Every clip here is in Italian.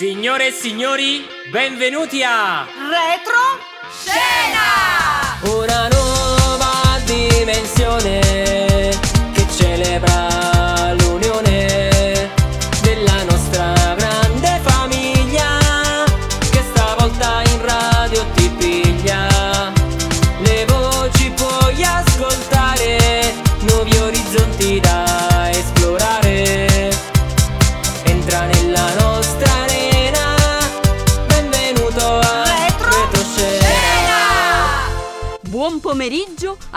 Signore e signori, benvenuti a Retro Scena! Una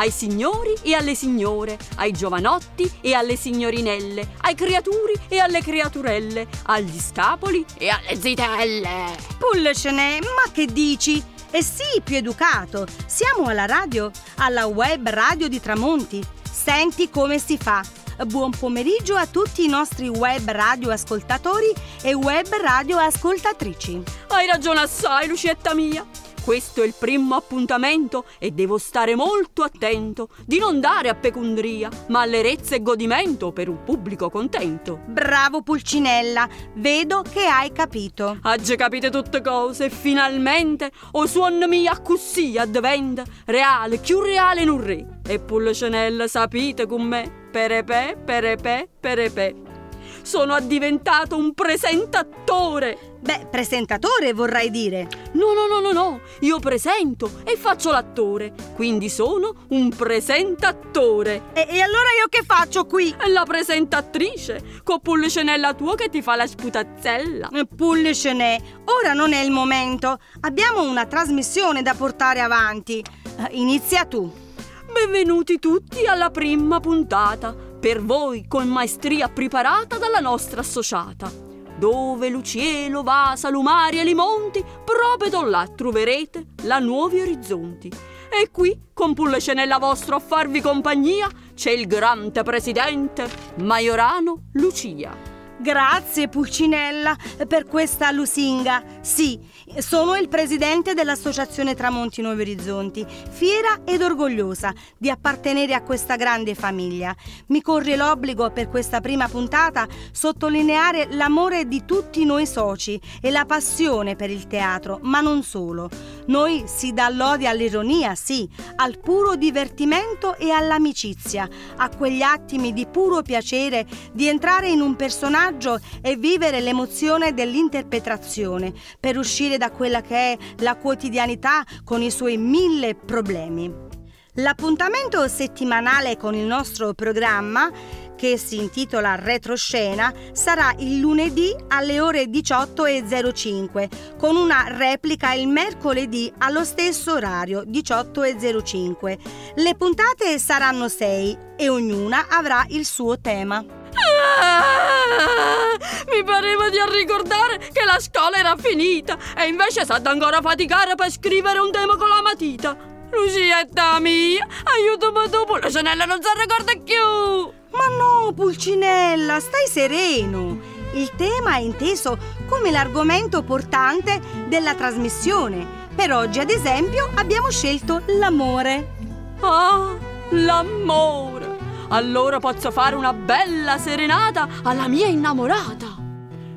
ai signori e alle signore, ai giovanotti e alle signorinelle, ai creaturi e alle creaturelle, agli scapoli e alle zitelle. Pullecene, ma che dici? Eh sì, più educato. Siamo alla radio, alla web radio di Tramonti. Senti come si fa. Buon pomeriggio a tutti i nostri web radio ascoltatori e web radio ascoltatrici. Hai ragione assai, Lucietta mia. Questo è il primo appuntamento e devo stare molto attento di non dare a pecundria, ma all'erezza e godimento per un pubblico contento. Bravo Pulcinella, vedo che hai capito. Oggi capite tutte cose e finalmente o suon mia così addiventa reale, più reale non re. E Pulcinella sapete con me, perepè, perepè, perepè. Sono diventato un presentatore. Beh, presentatore vorrai dire. No, no, no, no, no, io presento e faccio l'attore, quindi sono un presentatore. E, e allora io che faccio qui? La presentatrice, con Pulcinella tua che ti fa la sputazzella. Eh, Pullicene, ora non è il momento. Abbiamo una trasmissione da portare avanti. Eh, Inizia tu. Benvenuti tutti alla prima puntata, per voi con maestria preparata dalla nostra associata. Dove Lucielo va, Salumari e Limonti, proprio là troverete la nuovi orizzonti. E qui, con Pullecenella vostro a farvi compagnia, c'è il grande presidente Maiorano Lucia. Grazie Pulcinella per questa lusinga. Sì, sono il presidente dell'Associazione Tramonti Nuovi Orizzonti, fiera ed orgogliosa di appartenere a questa grande famiglia. Mi corre l'obbligo per questa prima puntata sottolineare l'amore di tutti noi soci e la passione per il teatro, ma non solo. Noi si dà lode all'ironia, sì, al puro divertimento e all'amicizia, a quegli attimi di puro piacere di entrare in un personaggio e vivere l'emozione dell'interpretazione per uscire da quella che è la quotidianità con i suoi mille problemi. L'appuntamento settimanale con il nostro programma che si intitola Retroscena sarà il lunedì alle ore 18.05 con una replica il mercoledì allo stesso orario 18.05. Le puntate saranno sei e ognuna avrà il suo tema. Ah, mi pareva di ricordare che la scuola era finita e invece sa ancora faticare per scrivere un tema con la matita. Lucietta mia, aiutami tu, Pulcinella non si ricorda più. Ma no, Pulcinella, stai sereno. Il tema è inteso come l'argomento portante della trasmissione. Per oggi, ad esempio, abbiamo scelto l'amore. Ah, l'amore. Allora posso fare una bella serenata alla mia innamorata.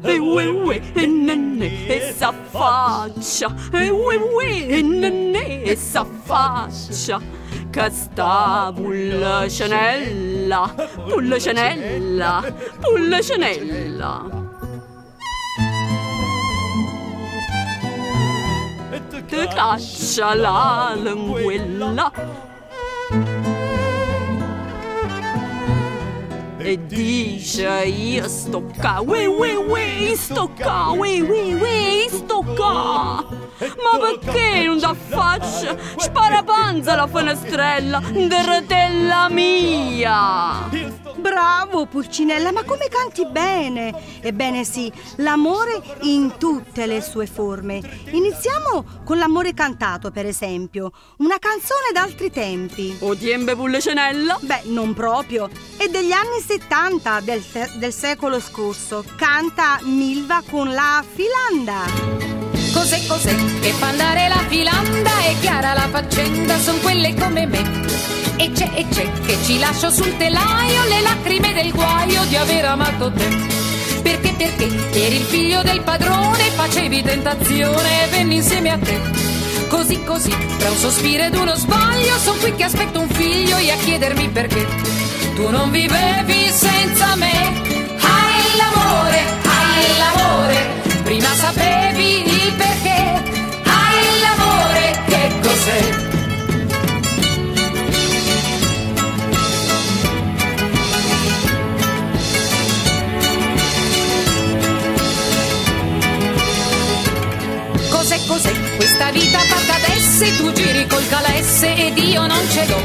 E ue ue, e nenne, e s'affaccia. E ue ue, e nenne, e s'affaccia. Che sta Pulcinella, Pulcinella, Pulcinella. Te caccia la linguella e dice io sto qua, ui ui ui, sto qua, ui ui ui, sto qua. Ma perché non da faccia? Sparapanza la finestrella, della mia. Bravo, Pulcinella, ma come canti bene! Ebbene sì, l'amore in tutte le sue forme. Iniziamo con l'amore cantato, per esempio. Una canzone d'altri tempi. O tiembe pullecenella? Beh, non proprio. È degli anni 70 del, del secolo scorso. Canta Milva con la filanda. Cos'è, cos'è che fa andare la filanda? È chiara la faccenda, son quelle come me. E c'è, e c'è che ci lascio sul telaio le lacrime del guaio di aver amato te. Perché, perché eri il figlio del padrone, facevi tentazione e venni insieme a te. Così, così, tra un sospiro ed uno sbaglio, sono qui che aspetto un figlio e a chiedermi perché. Tu non vivevi senza me. Hai l'amore, hai l'amore, prima sapevi il perché. Hai l'amore, che cos'è? Cos'è, cos'è questa vita fatta d'esse? Tu giri col calesse ed io non ce l'ho.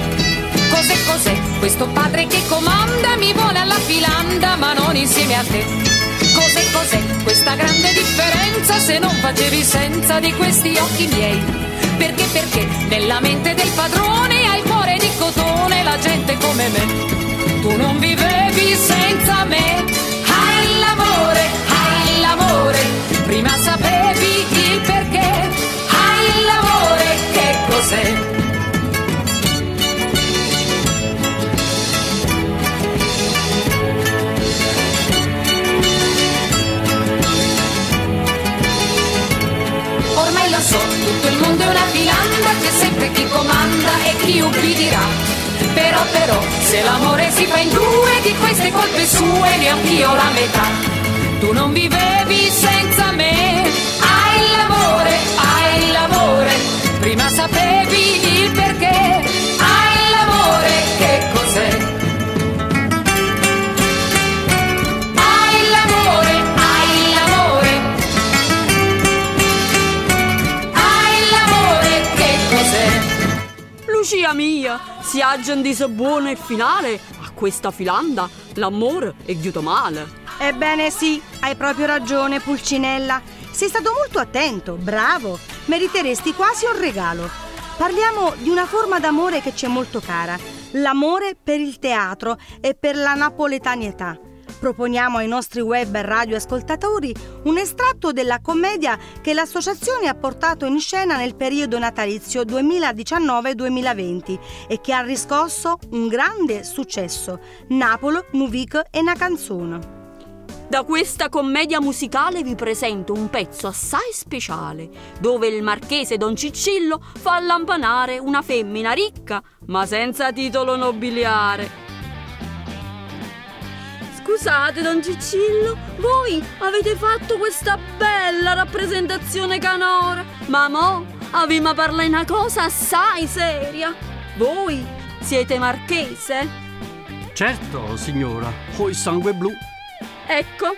Cos'è, cos'è questo padre che comanda? Mi vuole alla filanda, ma non insieme a te. Cos'è, cos'è questa grande differenza se non facevi senza di questi occhi miei? Perché, perché nella mente del padrone hai cuore di cotone, la gente come me. Tu non vivevi senza me. Hai l'amore, hai l'amore, prima sapevi il perché. Queste colpe sue neanch'io la metà. Tu non vivevi senza me, hai l'amore, hai l'amore, prima sapevi il perché. Hai l'amore, che cos'è? Hai l'amore, hai l'amore, hai l'amore, che cos'è? Lucia mia, si aggian di buono e finale questa filanda, l'amore è chiuso male. Ebbene sì, hai proprio ragione, Pulcinella. Sei stato molto attento, bravo. Meriteresti quasi un regalo. Parliamo di una forma d'amore che ci è molto cara, l'amore per il teatro e per la napoletanietà. Proponiamo ai nostri web radioascoltatori un estratto della commedia che l'associazione ha portato in scena nel periodo natalizio 2019-2020 e che ha riscosso un grande successo, Napolo, Nuvic e una canzone. Da questa commedia musicale vi presento un pezzo assai speciale, dove il marchese Don Ciccillo fa lampanare una femmina ricca, ma senza titolo nobiliare. Scusate, Don Ciccillo, voi avete fatto questa bella rappresentazione canora, ma mo avima parla una cosa assai seria. Voi siete marchese? Certo, signora, ho il sangue blu. Ecco.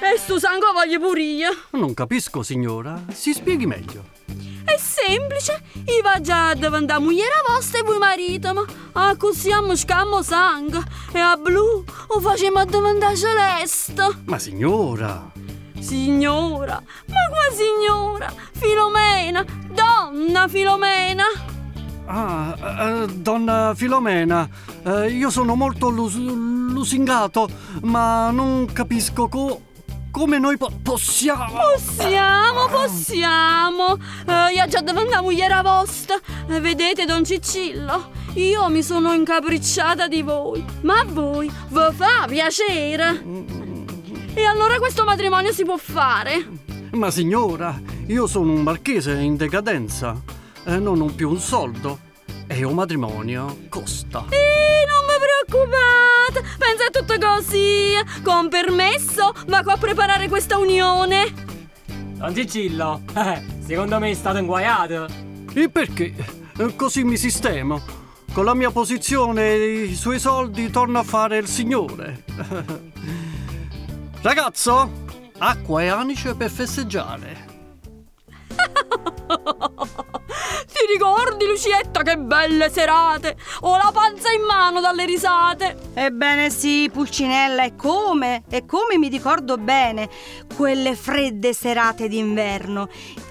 E sto sangue voglio pure io. Non capisco, signora. Si spieghi meglio. È semplice, i va già davanti a moglie vostra e voi marito, ma a così a scammo sangue e a blu o facciamo davanti a celeste. Ma signora, Signora, ma qua signora, Filomena, donna Filomena. Ah, eh, donna Filomena, eh, io sono molto lus- lusingato, ma non capisco co- come noi po- possiamo... Possiamo, possiamo. Eh, io già davanti a moglie vostra. Eh, vedete, Don Ciccillo, io mi sono incapricciata di voi, ma a voi vi fa piacere. E allora questo matrimonio si può fare? Ma signora, io sono un marchese in decadenza, eh, non ho più un soldo e un matrimonio costa. E non vi preoccupate, pensa a tutto così. Con permesso, va qua a preparare questa unione. Don Cicillo, eh, secondo me è stato inguaiato. E perché? Eh, Così mi sistemo. Con la mia posizione e i suoi soldi torno a fare il signore. Ragazzo, acqua e anice per festeggiare. Ti ricordi, Lucietta, che belle serate? Ho la panza in mano dalle risate. Ebbene sì, Pulcinella, e come? E come mi ricordo bene quelle fredde serate d'inverno.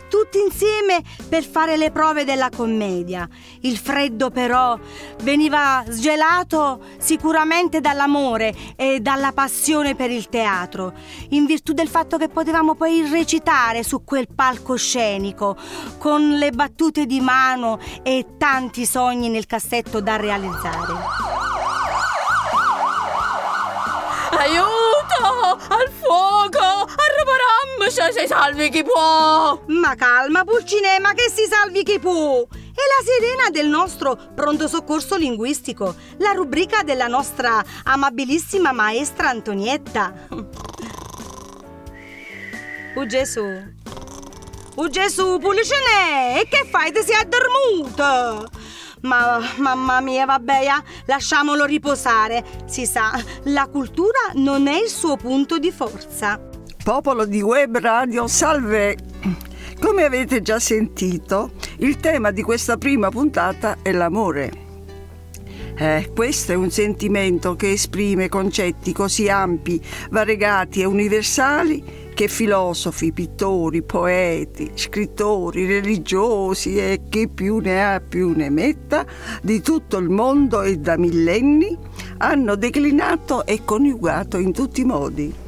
Tutti insieme per fare le prove della commedia. Il freddo però veniva sgelato sicuramente dall'amore e dalla passione per il teatro, in virtù del fatto che potevamo poi recitare su quel palcoscenico, con le battute di mano e tanti sogni nel cassetto da realizzare. Aiuto! al fuoco! Arraparam, se si salvi chi può! Ma calma, Pulcinè, ma che si salvi chi può? È la sirena del nostro pronto soccorso linguistico, la rubrica della nostra amabilissima maestra Antonietta. Oh Gesù! Oh Gesù, Pulcinè! E che fai? Ti sei addormuto? Ma mamma mia, vabbè, lasciamolo riposare. Si sa, la cultura non è il suo punto di forza. Popolo di Web Radio, salve! Come avete già sentito, il tema di questa prima puntata è l'amore. Eh, questo è un sentimento che esprime concetti così ampi, variegati e universali che filosofi, pittori, poeti, scrittori, religiosi e chi più ne ha più ne metta di tutto il mondo e da millenni hanno declinato e coniugato in tutti i modi.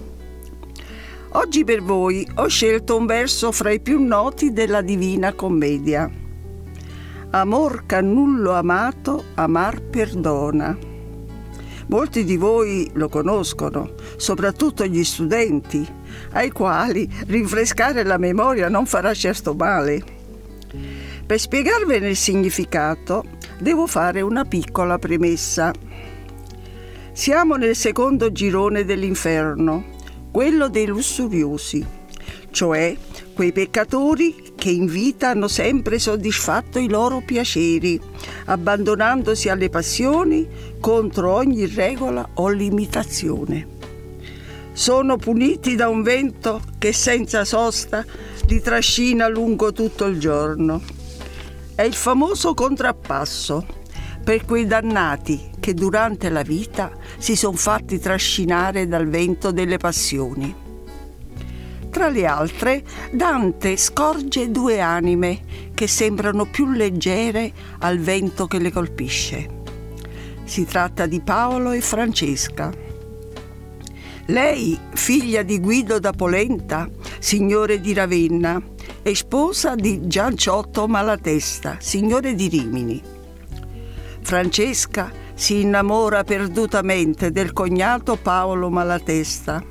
Oggi per voi ho scelto un verso fra i più noti della Divina Commedia. Amor cannullo amato, amar perdona. Molti di voi lo conoscono, soprattutto gli studenti, ai quali rinfrescare la memoria non farà certo male. Per spiegarvene il significato devo fare una piccola premessa. Siamo nel secondo girone dell'inferno, quello dei lussuriosi, cioè quei peccatori che in vita hanno sempre soddisfatto i loro piaceri, abbandonandosi alle passioni contro ogni regola o limitazione. Sono puniti da un vento che senza sosta li trascina lungo tutto il giorno. È il famoso contrappasso per quei dannati che durante la vita si sono fatti trascinare dal vento delle passioni. Tra le altre, Dante scorge due anime che sembrano più leggere al vento che le colpisce. Si tratta di Paolo e Francesca. Lei, figlia di Guido da Polenta, signore di Ravenna, e sposa di Gianciotto Malatesta, signore di Rimini. Francesca si innamora perdutamente del cognato Paolo Malatesta.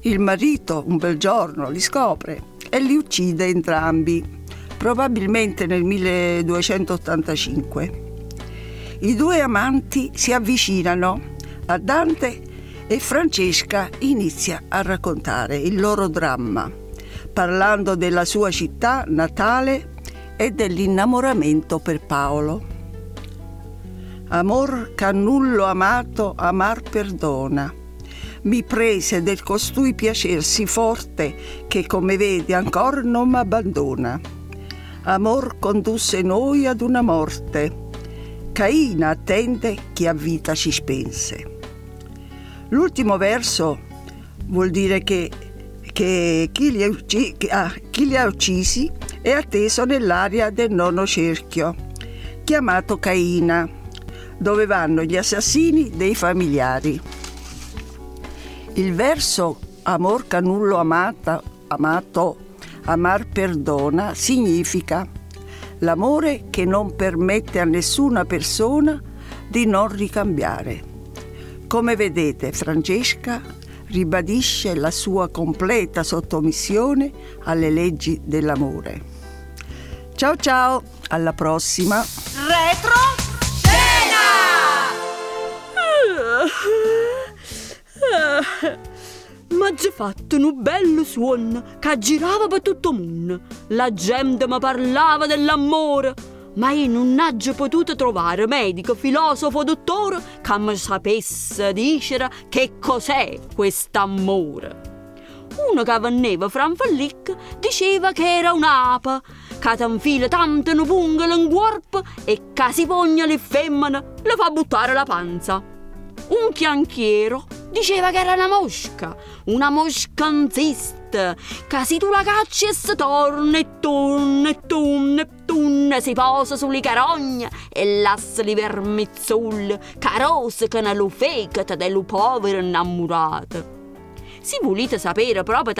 Il marito un bel giorno li scopre e li uccide entrambi, probabilmente nel 1285. I due amanti si avvicinano a Dante e Francesca inizia a raccontare il loro dramma, parlando della sua città natale e dell'innamoramento per Paolo. Amor cannullo amato, amar perdona. Mi prese del costui piacer sì forte che come vedi ancor non m'abbandona. Amor condusse noi ad una morte. Caina attende chi a vita ci spense. L'ultimo verso vuol dire che, che chi, li ucci, ah, chi li ha uccisi è atteso nell'area del nono cerchio, chiamato Caina, dove vanno gli assassini dei familiari. Il verso Amor canullo amata, amato, amar perdona significa l'amore che non permette a nessuna persona di non ricambiare. Come vedete, Francesca ribadisce la sua completa sottomissione alle leggi dell'amore. Ciao ciao, alla prossima! Retro Ma già fatto un bello suono che girava per tutto il mondo. La gente mi parlava dell'amore, ma io non ho potuto trovare medico, filosofo, dottore che mi sapesse dire che cos'è quest'amore. Uno che veniva franfallic diceva che era un'apa, che ti infila tanto in pungola in corpo e che si pogna le femmine le fa buttare la panza. Un chianchiero diceva che era una mosca, una mosca anzista, che se tu la cacci e si torna e torna e torna e torna, si posa sulle carogne e lascia li vermizzulli, che rosicano lo fegato dello povero innamorato. se volete sapere proprio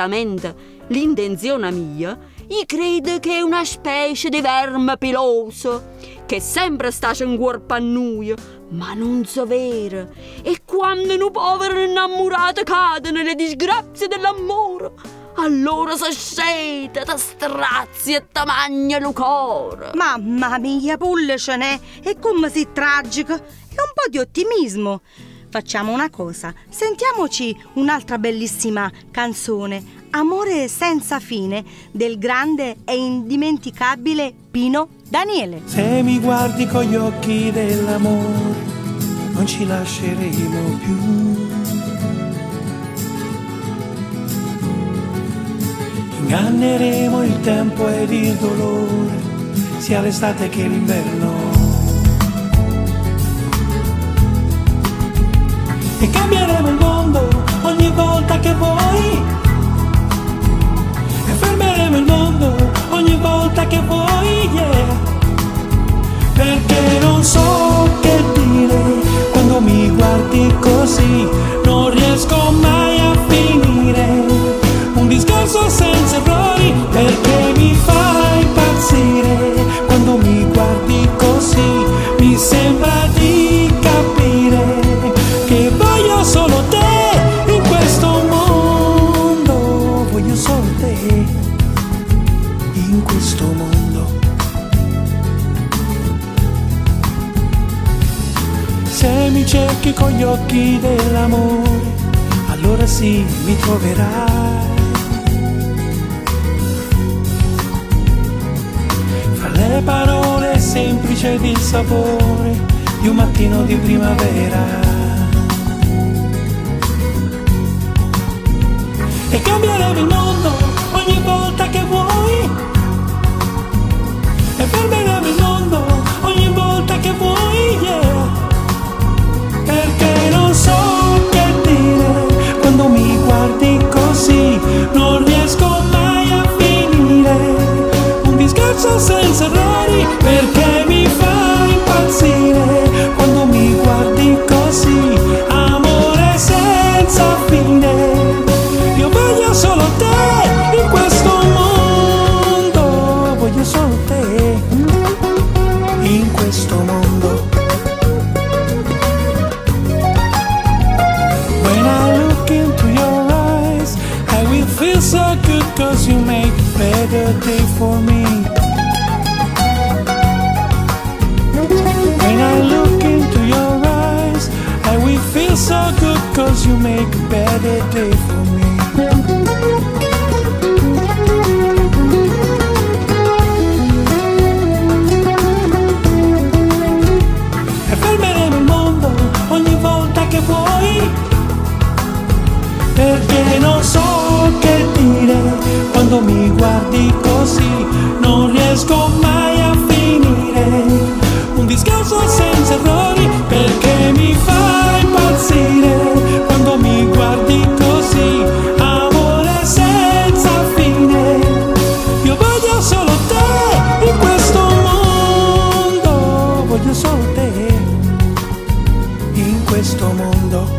l'intenzione mia, io credo che è una specie di verme peloso che sempre sta in corpo a noi, ma non so vero. E quando un povero innamorato cade nelle disgrazie dell'amore, allora si sceta, ti strazia e ti magna il cuore. Mamma mia, pulle ce n'è, è come si tragico. E un po' di ottimismo. Facciamo una cosa, sentiamoci un'altra bellissima canzone, Amore senza fine, del grande e indimenticabile Pino Daniele. Se mi guardi con gli occhi dell'amore, non ci lasceremo più. Inganneremo il tempo ed il dolore, sia l'estate che l'inverno. E cambieremo il mondo perché senza errori, perché mi fa impazzire quando mi guardi così, amore senza fine. Io voglio solo te in questo mondo, voglio solo te in questo mondo.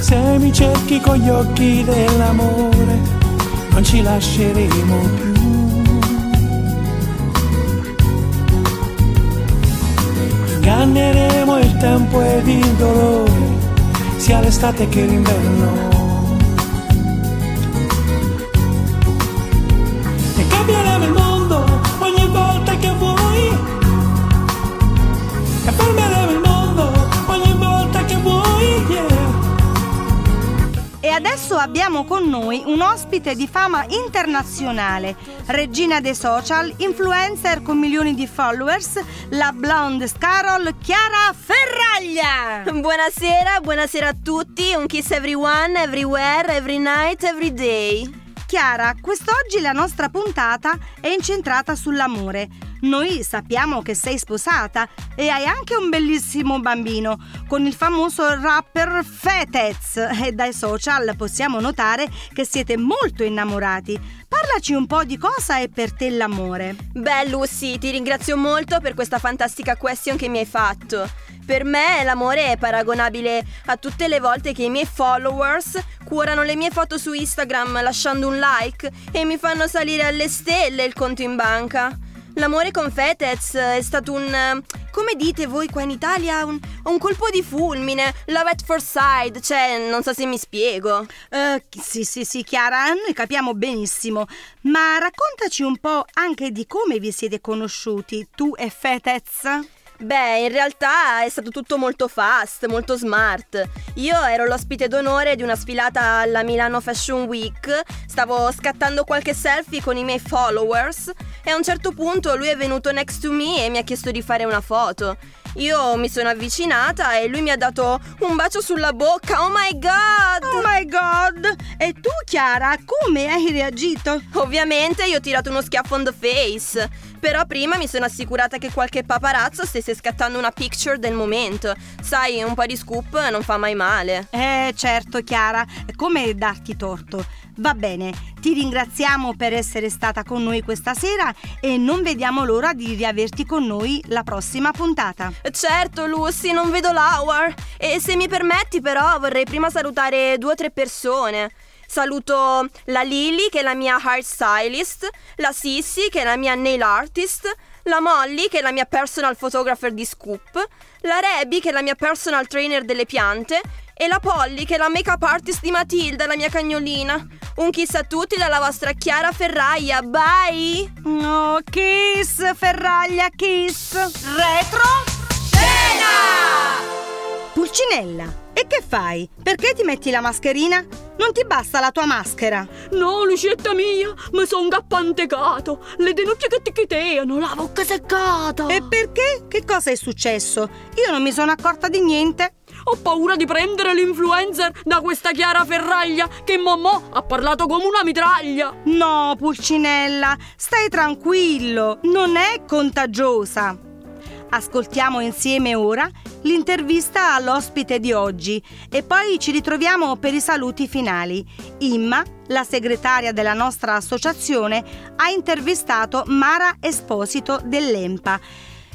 Se mi cerchi con gli occhi dell'amore, non ci lasceremo più. Inganneremo il tempo ed il dolore, sia l'estate che l'inverno. Abbiamo con noi un ospite di fama internazionale, regina dei social, influencer con milioni di followers, la blonde Carol Chiara Ferraglia. Buonasera, buonasera a tutti, un kiss everyone, everywhere, every night, every day. Chiara, quest'oggi la nostra puntata è incentrata sull'amore. Noi sappiamo che sei sposata e hai anche un bellissimo bambino con il famoso rapper Fetez e dai social possiamo notare che siete molto innamorati. Parlaci un po' di cosa è per te l'amore. Beh, Lucy, ti ringrazio molto per questa fantastica question che mi hai fatto. Per me l'amore è paragonabile a tutte le volte che i miei followers curano le mie foto su Instagram lasciando un like e mi fanno salire alle stelle il conto in banca. L'amore con Fetez è stato un... come dite voi qua in Italia? Un, un colpo di fulmine, love at first sight, cioè non so se mi spiego. Eh, sì, sì, sì, Chiara, noi capiamo benissimo. Ma raccontaci un po' anche di come vi siete conosciuti, tu e Fetez. Beh, in realtà è stato tutto molto fast, molto smart. Io ero l'ospite d'onore di una sfilata alla Milano Fashion Week, stavo scattando qualche selfie con i miei followers e a un certo punto lui è venuto next to me e mi ha chiesto di fare una foto. Io mi sono avvicinata e lui mi ha dato un bacio sulla bocca. Oh my god! Oh my god! E tu, Chiara, come hai reagito? Ovviamente io ho tirato uno schiaffo on the face. Però prima mi sono assicurata che qualche paparazzo stesse scattando una picture del momento. Sai, un po' di scoop non fa mai male. Eh, certo, Chiara, come darti torto? Va bene, ti ringraziamo per essere stata con noi questa sera e non vediamo l'ora di riaverti con noi la prossima puntata. Certo, Lucy, non vedo l'hour. E se mi permetti, però, vorrei prima salutare due o tre persone. Saluto la Lily, che è la mia hairstylist, la Sissy, che è la mia nail artist, la Molly, che è la mia personal photographer di Scoop, la Rebi, che è la mia personal trainer delle piante, e la Polly, che è la make-up artist di Matilda, la mia cagnolina. Un kiss a tutti dalla vostra Chiara Ferraia. Bye! Oh, kiss, Ferraglia, kiss! Retro Pulcinella, e che fai? Perché ti metti la mascherina? Non ti basta la tua maschera? No, Lucetta mia, mi son gappantecato. Le denunce che ti chiteano, la bocca seccata. E perché? Che cosa è successo? Io non mi sono accorta di niente. Ho paura di prendere l'influencer da questa Chiara Ferraglia che Momò ha parlato come una mitraglia. No, Pulcinella, stai tranquillo, non è contagiosa. Ascoltiamo insieme ora l'intervista all'ospite di oggi e poi ci ritroviamo per i saluti finali. Imma, la segretaria della nostra associazione, ha intervistato Mara Esposito dell'EMPA,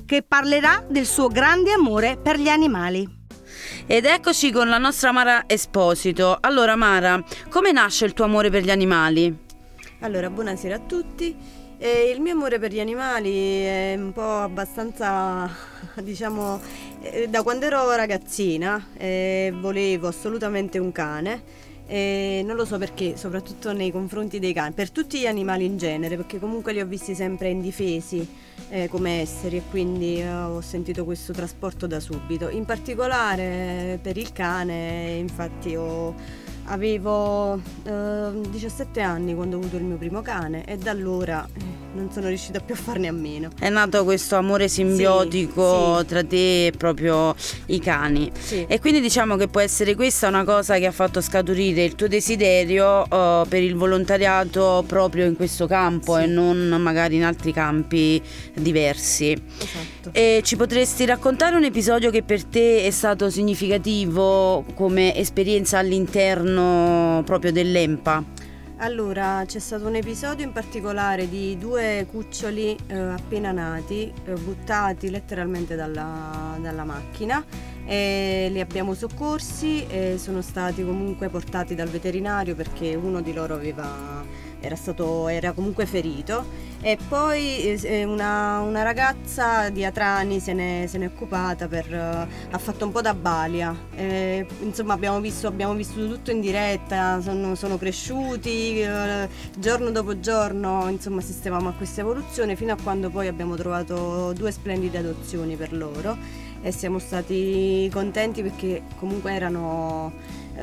che parlerà del suo grande amore per gli animali. Ed eccoci con la nostra Mara Esposito. Allora Mara, come nasce il tuo amore per gli animali? Allora, buonasera a tutti. Eh, il mio amore per gli animali è un po' abbastanza, diciamo, eh, da quando ero ragazzina eh, volevo assolutamente un cane. E non lo so perché, soprattutto nei confronti dei cani, per tutti gli animali in genere, perché comunque li ho visti sempre indifesi eh, come esseri e quindi eh, ho sentito questo trasporto da subito. In particolare eh, per il cane, infatti ho Avevo eh, 17 anni quando ho avuto il mio primo cane e da allora eh, non sono riuscita più a farne a meno. È nato questo amore simbiotico Sì, sì. tra te e proprio i cani. Sì. E quindi diciamo che può essere questa una cosa che ha fatto scaturire il tuo desiderio eh, per il volontariato proprio in questo campo e non magari in altri campi diversi. Esatto. E ci potresti raccontare un episodio che per te è stato significativo come esperienza all'interno proprio dell'EMPA? Allora, c'è stato un episodio in particolare di due cuccioli eh, appena nati, eh, buttati letteralmente dalla, dalla macchina. E li abbiamo soccorsi e sono stati comunque portati dal veterinario perché uno di loro aveva, era, stato, era comunque ferito. E poi eh, una, una ragazza di Atrani se ne, se n'è occupata, per, eh, ha fatto un po' da balia. Eh, insomma abbiamo visto, abbiamo visto tutto in diretta, sono, sono cresciuti eh, giorno dopo giorno, insomma assistevamo a questa evoluzione fino a quando poi abbiamo trovato due splendide adozioni per loro e siamo stati contenti perché comunque erano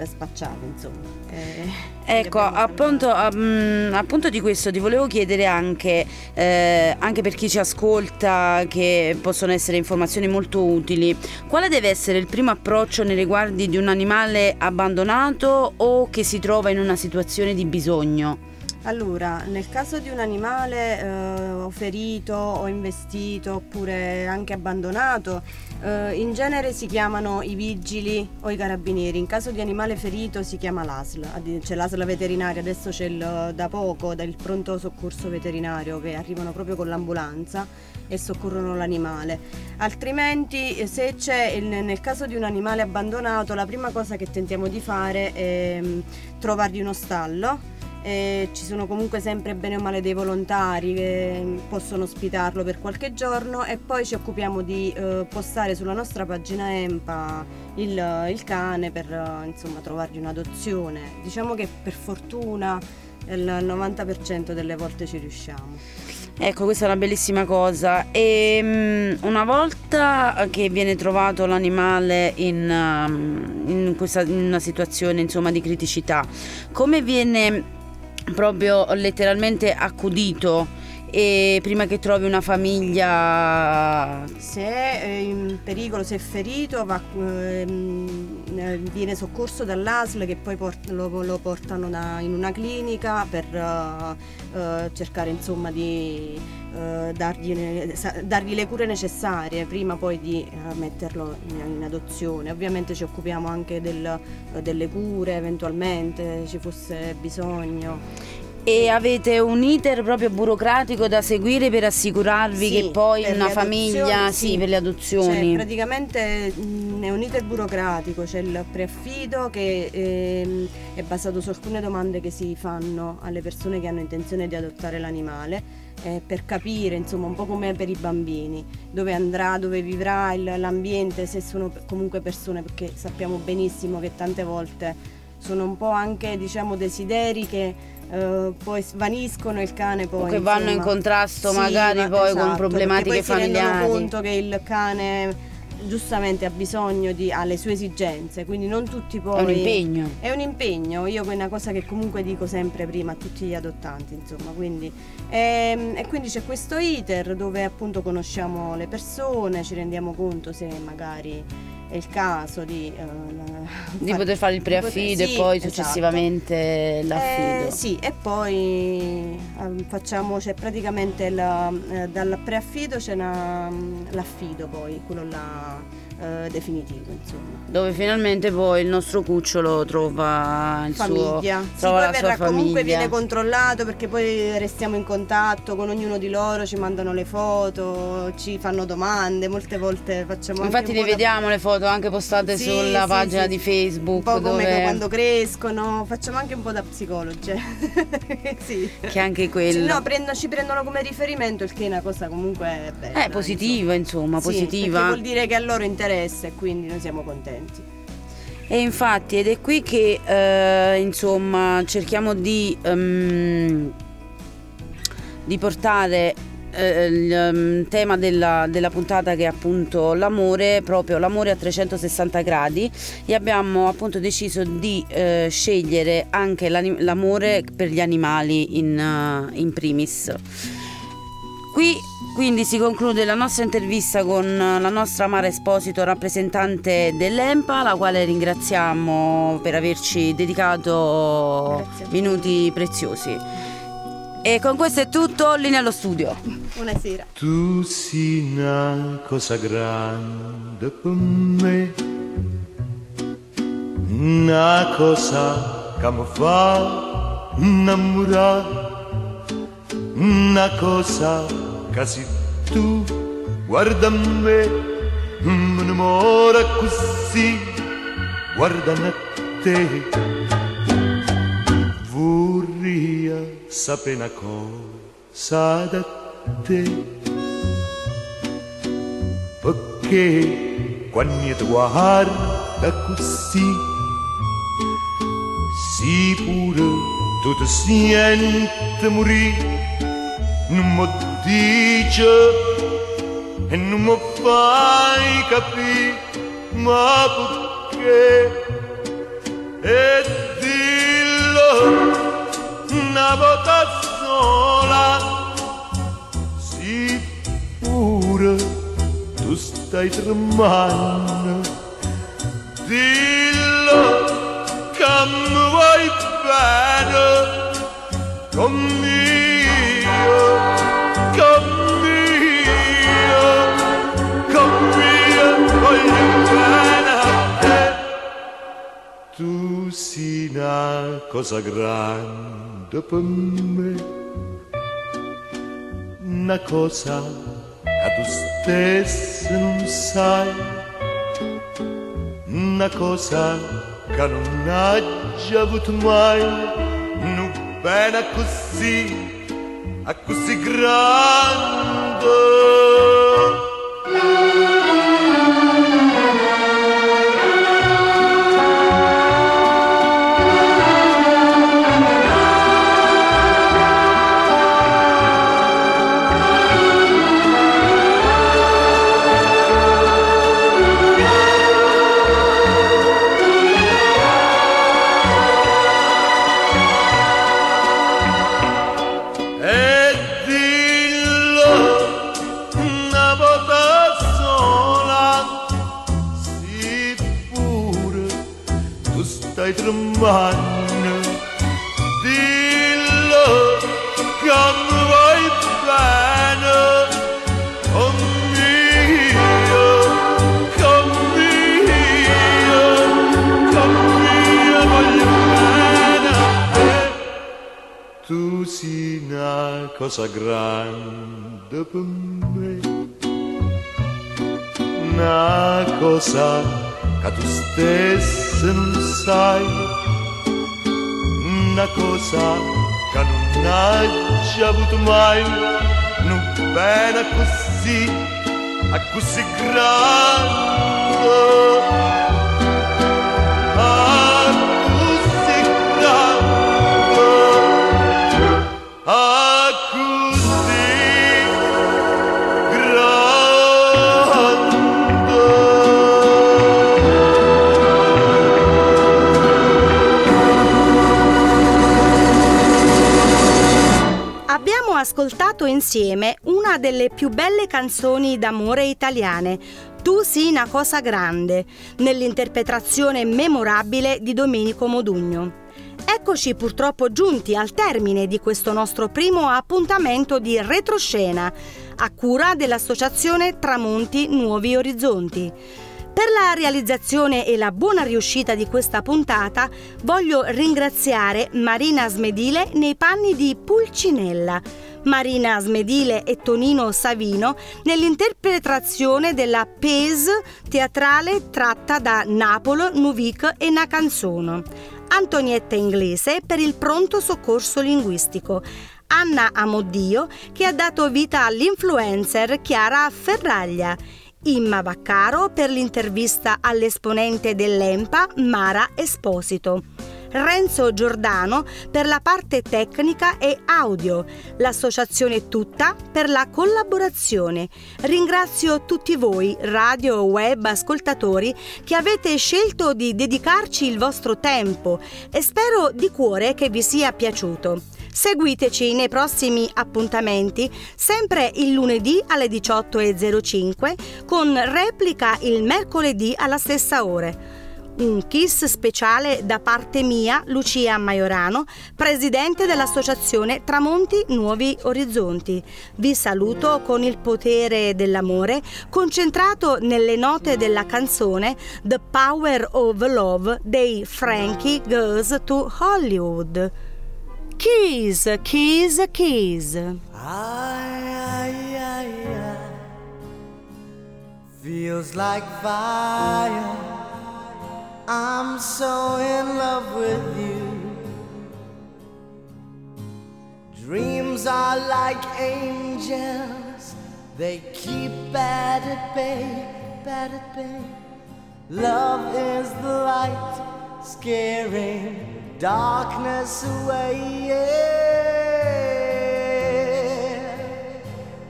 eh, spacciati insomma. Eh, Ecco, appunto, mm, appunto di questo ti volevo chiedere anche, eh, anche per chi ci ascolta, che possono essere informazioni molto utili, quale deve essere il primo approccio nei riguardi di un animale abbandonato o che si trova in una situazione di bisogno? Allora, nel caso di un animale eh, o ferito o investito oppure anche abbandonato, Eh, in genere si chiamano i vigili o i carabinieri, in caso di animale ferito si chiama l'ASL, c'è l'ASL veterinaria, adesso c'è il- da poco del pronto soccorso veterinario che arrivano proprio con l'ambulanza e soccorrono l'animale. Altrimenti eh, se c'è il- nel caso di un animale abbandonato la prima cosa che tentiamo di fare è mm, trovargli uno stallo e ci sono comunque sempre bene o male dei volontari che possono ospitarlo per qualche giorno e poi ci occupiamo di eh, postare sulla nostra pagina EMPA il, il cane per eh, insomma trovargli un'adozione. Diciamo che per fortuna il 90% delle volte ci riusciamo. Ecco, questa è una bellissima cosa. E mm, una volta che viene trovato l'animale in, um, in questa, in una situazione insomma, di criticità, come viene proprio letteralmente accudito e prima che trovi una famiglia Se è in pericolo, se è ferito, va, ehm, eh, viene soccorso dall'ASL che poi lo, lo portano da- in una clinica per eh, eh, cercare insomma di eh, dargli, dargli le cure necessarie prima poi di metterlo in, in adozione. Ovviamente ci occupiamo anche del- delle cure eventualmente, ci fosse bisogno. E avete un iter proprio burocratico da seguire per assicurarvi Sì, che poi una famiglia, sì, sì. per le adozioni. Cioè, praticamente mh, è un iter burocratico, c'è il preaffido che ehm, è basato su alcune domande che si fanno alle persone che hanno intenzione di adottare l'animale eh, per capire insomma un po' come per i bambini, dove andrà, dove vivrà il- l'ambiente, se sono comunque persone, perché sappiamo benissimo che tante volte sono un po' anche diciamo desideri che eh, poi svaniscono e il cane poi O che vanno in contrasto sì, magari va- poi con esatto, problematiche perché poi si rendono familiari. conto che il cane giustamente ha bisogno di ha le sue esigenze, quindi non tutti poi È un impegno. È un impegno, io è una cosa che comunque dico sempre prima a tutti gli adottanti, insomma, quindi ehm, e quindi c'è questo iter dove appunto conosciamo le persone, ci rendiamo conto se magari è il caso di, eh, Di poter fare il preaffido sì, e poi esatto. successivamente l'affido. Eh, sì, e poi ehm, facciamo, c'è praticamente la- eh, dal preaffido c'è una- l'affido poi, quello là eh, definitivo, insomma. Dove finalmente poi il nostro cucciolo trova il Famiglia. suo Sì, trova poi la sua verrà comunque viene controllato perché poi restiamo in contatto con ognuno di loro, ci mandano le foto, ci fanno domande, molte volte facciamo Infatti le po' da- vediamo le foto anche postate Sì, sulla sì, pagina sì, di sì. Facebook Un po' come dove quando crescono, facciamo anche un po' da psicologi. sì. che anche quello No, prendo- ci prendono come riferimento, il che è una cosa comunque bella. è positiva, insomma, insomma. Sì, positiva. vuol dire che a loro interessa e quindi noi siamo contenti. E infatti ed è qui che eh, insomma cerchiamo di, ehm, di portare eh, il ehm, tema della, della puntata che è appunto l'amore, proprio l'amore a 360 gradi e abbiamo appunto deciso di eh, scegliere anche l'amore per gli animali in, eh, in primis. Qui quindi si conclude la nostra intervista con la nostra Mara Esposito, rappresentante dell'EMPA, la quale ringraziamo per averci dedicato Grazie. minuti preziosi. E con questo è tutto, linea allo studio. Buonasera. Tu sei una cosa grande per me, una cosa che mi fa innamorare, una cosa se tu guarda me, mi innamora così, guardando a te. Vorrei sapere una cosa da te perché quando ti guarda così si pure tu ti senti morire non mi dice e non mi fai capire ma perché? E dillo una volta sola sì pure tu stai tremando. Dillo che mi vuoi bene una cosa grande per me, una cosa che tu stesso non sai, una cosa che non hai già avuto mai, non bene così, a così grande. Una cosa che tu stesso non sai, una cosa che non hai avuto mai, non bene così, a così grande. Ascoltato insieme una delle più belle canzoni d'amore italiane, Tu sii una cosa grande, nell'interpretazione memorabile di Domenico Modugno. Eccoci purtroppo giunti al termine di questo nostro primo appuntamento di retroscena, a cura dell'Associazione Tramonti Nuovi Orizzonti. Per la realizzazione e la buona riuscita di questa puntata voglio ringraziare Marina Smedile nei panni di Pulcinella, Marina Smedile e Tonino Savino nell'interpretazione della Pese teatrale tratta da Napolo, Nuvic e Nacanzono, Antonietta Inglese per il pronto soccorso linguistico, Anna Amoddio che ha dato vita all'influencer Chiara Ferraglia, Imma Vaccaro per l'intervista all'esponente dell'EMPA Mara Esposito. Renzo Giordano per la parte tecnica e audio, l'associazione tutta per la collaborazione. Ringrazio tutti voi, radio web ascoltatori, che avete scelto di dedicarci il vostro tempo e spero di cuore che vi sia piaciuto. Seguiteci nei prossimi appuntamenti, sempre il lunedì alle 18.05, con replica il mercoledì alla stessa ora. Un kiss speciale da parte mia, Lucia Maiorano, presidente dell'Associazione Tramonti Nuovi Orizzonti. Vi saluto con il potere dell'amore, concentrato nelle note della canzone The Power of Love dei Frankie Goes to Hollywood. Kiss, kiss, kiss. Ay, ay, ay, ay. Feels like fire. I'm so in love with you. Dreams are like angels, they keep bad at bay, bad at bay. Love is the light, scaring darkness away. Yeah.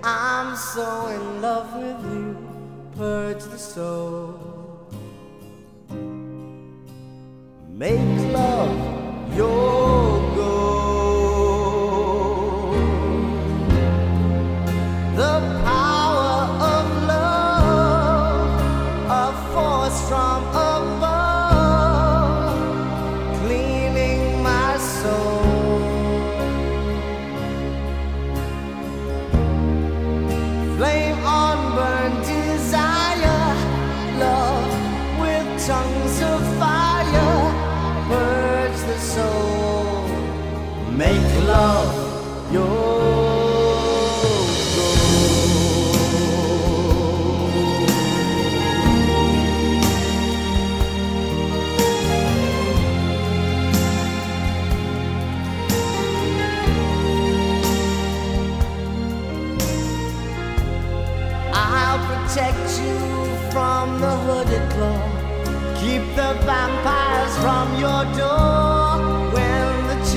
I'm so in love with you, purge the soul. Make love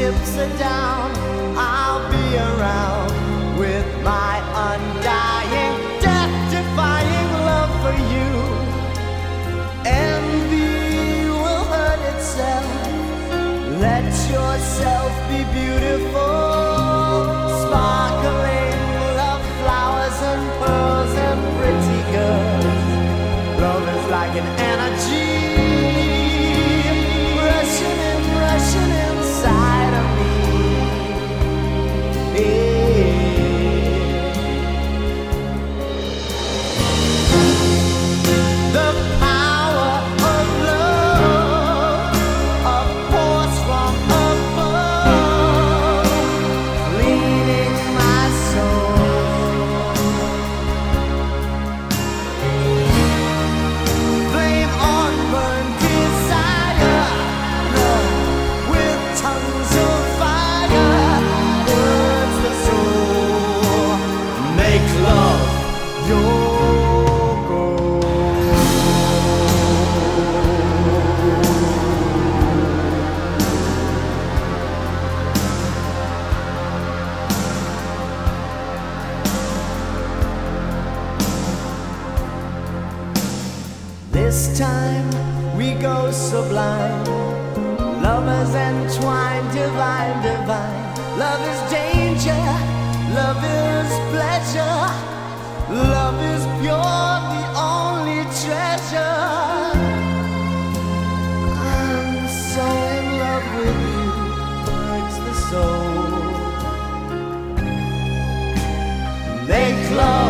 chips are down, I'll be around with my unlimited. go sublime. Lovers entwined, divine, divine. Love is danger, love is pleasure. Love is pure, the only treasure. I'm so in love with you, hurts the soul. They close.